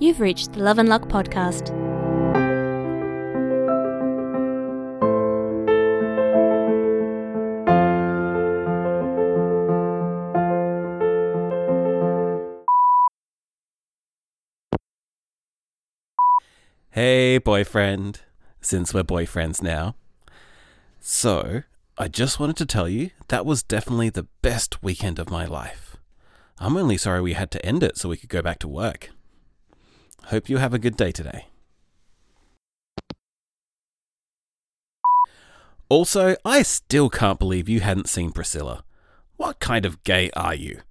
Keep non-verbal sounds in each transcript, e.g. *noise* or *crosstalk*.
You've reached the Love and Luck podcast. Hey, boyfriend. Since we're boyfriends now. So, I just wanted to tell you that was definitely the best weekend of my life. I'm only sorry we had to end it so we could go back to work. Hope you have a good day today. Also, I still can't believe you hadn't seen Priscilla. What kind of gay are you?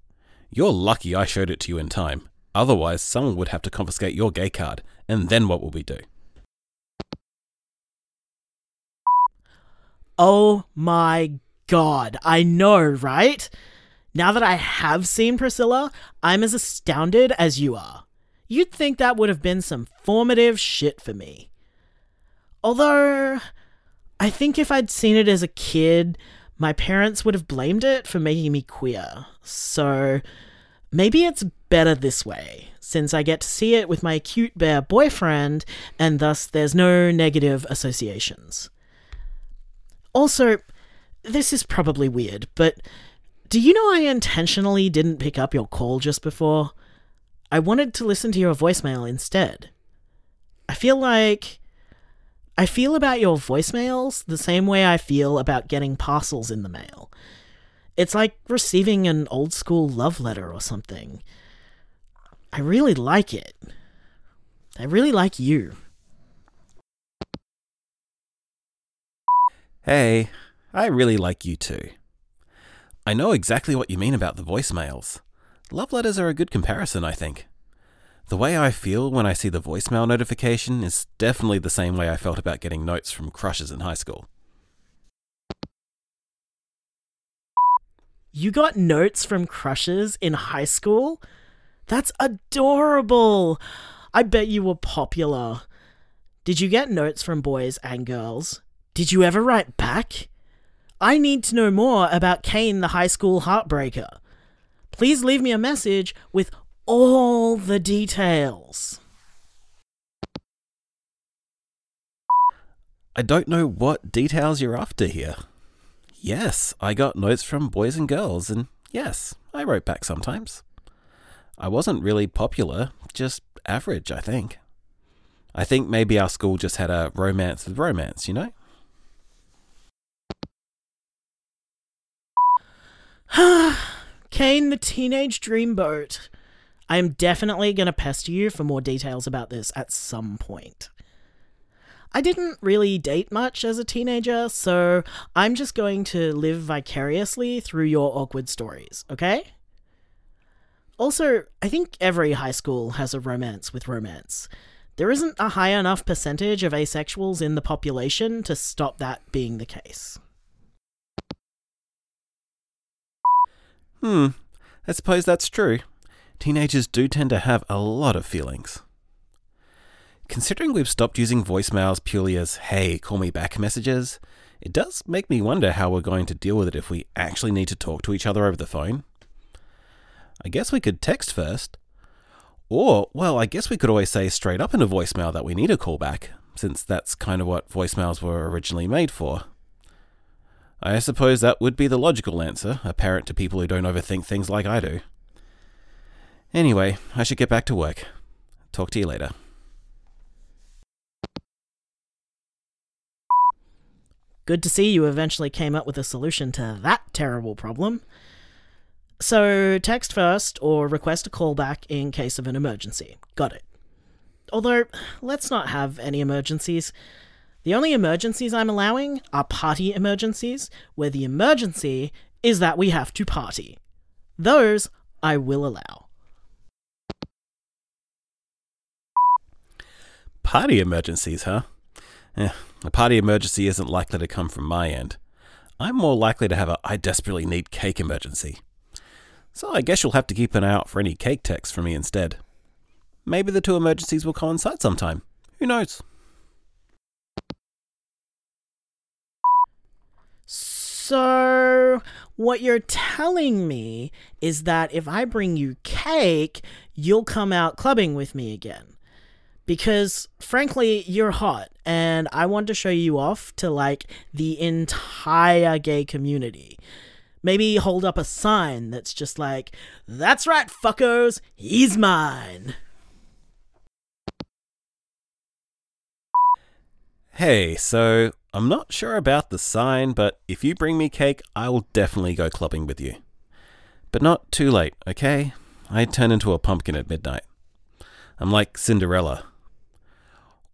You're lucky I showed it to you in time. Otherwise, someone would have to confiscate your gay card, and then what will we do? Oh my god, I know, right? Now that I have seen Priscilla, I'm as astounded as you are. You'd think that would have been some formative shit for me. Although, I think if I'd seen it as a kid, my parents would have blamed it for making me queer. So, maybe it's better this way, since I get to see it with my cute bear boyfriend, and thus there's no negative associations. Also, this is probably weird, but do you know I intentionally didn't pick up your call just before? I wanted to listen to your voicemail instead. I feel like. I feel about your voicemails the same way I feel about getting parcels in the mail. It's like receiving an old school love letter or something. I really like it. I really like you. Hey, I really like you too. I know exactly what you mean about the voicemails. Love letters are a good comparison, I think. The way I feel when I see the voicemail notification is definitely the same way I felt about getting notes from crushes in high school. You got notes from crushes in high school? That's adorable. I bet you were popular. Did you get notes from boys and girls? Did you ever write back? I need to know more about Kane the high school heartbreaker. Please leave me a message with all the details. I don't know what details you're after here. Yes, I got notes from boys and girls, and yes, I wrote back sometimes. I wasn't really popular, just average, I think. I think maybe our school just had a romance with romance, you know? *sighs* *sighs* *sighs* Kane the Teenage Dreamboat. I am definitely going to pester you for more details about this at some point. I didn't really date much as a teenager, so I'm just going to live vicariously through your awkward stories, okay? Also, I think every high school has a romance with romance. There isn't a high enough percentage of asexuals in the population to stop that being the case. Hmm, I suppose that's true. Teenagers do tend to have a lot of feelings. Considering we've stopped using voicemails purely as, hey, call me back messages, it does make me wonder how we're going to deal with it if we actually need to talk to each other over the phone. I guess we could text first. Or, well, I guess we could always say straight up in a voicemail that we need a call back, since that's kind of what voicemails were originally made for. I suppose that would be the logical answer, apparent to people who don't overthink things like I do. Anyway, I should get back to work. Talk to you later. Good to see you eventually came up with a solution to that terrible problem. So, text first or request a callback in case of an emergency. Got it. Although, let's not have any emergencies. The only emergencies I'm allowing are party emergencies, where the emergency is that we have to party. Those I will allow. Party emergencies, huh? Eh, a party emergency isn't likely to come from my end. I'm more likely to have a I desperately need cake emergency. So I guess you'll have to keep an eye out for any cake texts from me instead. Maybe the two emergencies will coincide sometime. Who knows? So, what you're telling me is that if I bring you cake, you'll come out clubbing with me again. Because frankly, you're hot, and I want to show you off to like the entire gay community. Maybe hold up a sign that's just like, that's right, fuckos, he's mine. Hey, so I'm not sure about the sign, but if you bring me cake, I will definitely go clubbing with you. But not too late, okay? I turn into a pumpkin at midnight. I'm like Cinderella.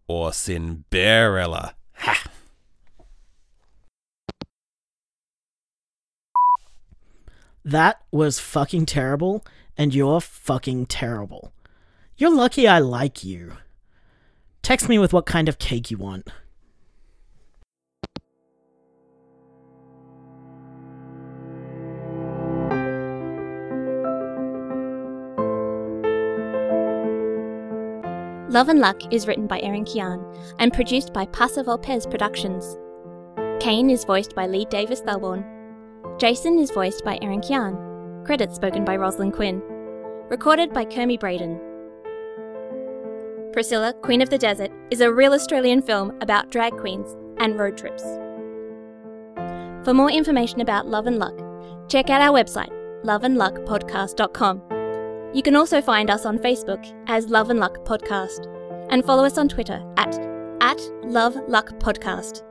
Or Cinderfella. Ha! That was fucking terrible, and you're fucking terrible. You're lucky I like you. Text me with what kind of cake you want. Love and Luck is written by Erin Kian and produced by Pasa Volpez Productions. Kane is voiced by Lee Davis Thalbourne. Jason is voiced by Erin Kian. Credits spoken by Rosalind Quinn. Recorded by Kermie Braden. Priscilla, Queen of the Desert, is a real Australian film about drag queens and road trips. For more information about Love and Luck, check out our website, loveandluckpodcast.com. You can also find us on Facebook as Love and Luck Podcast and follow us on Twitter at, at Love Luck Podcast.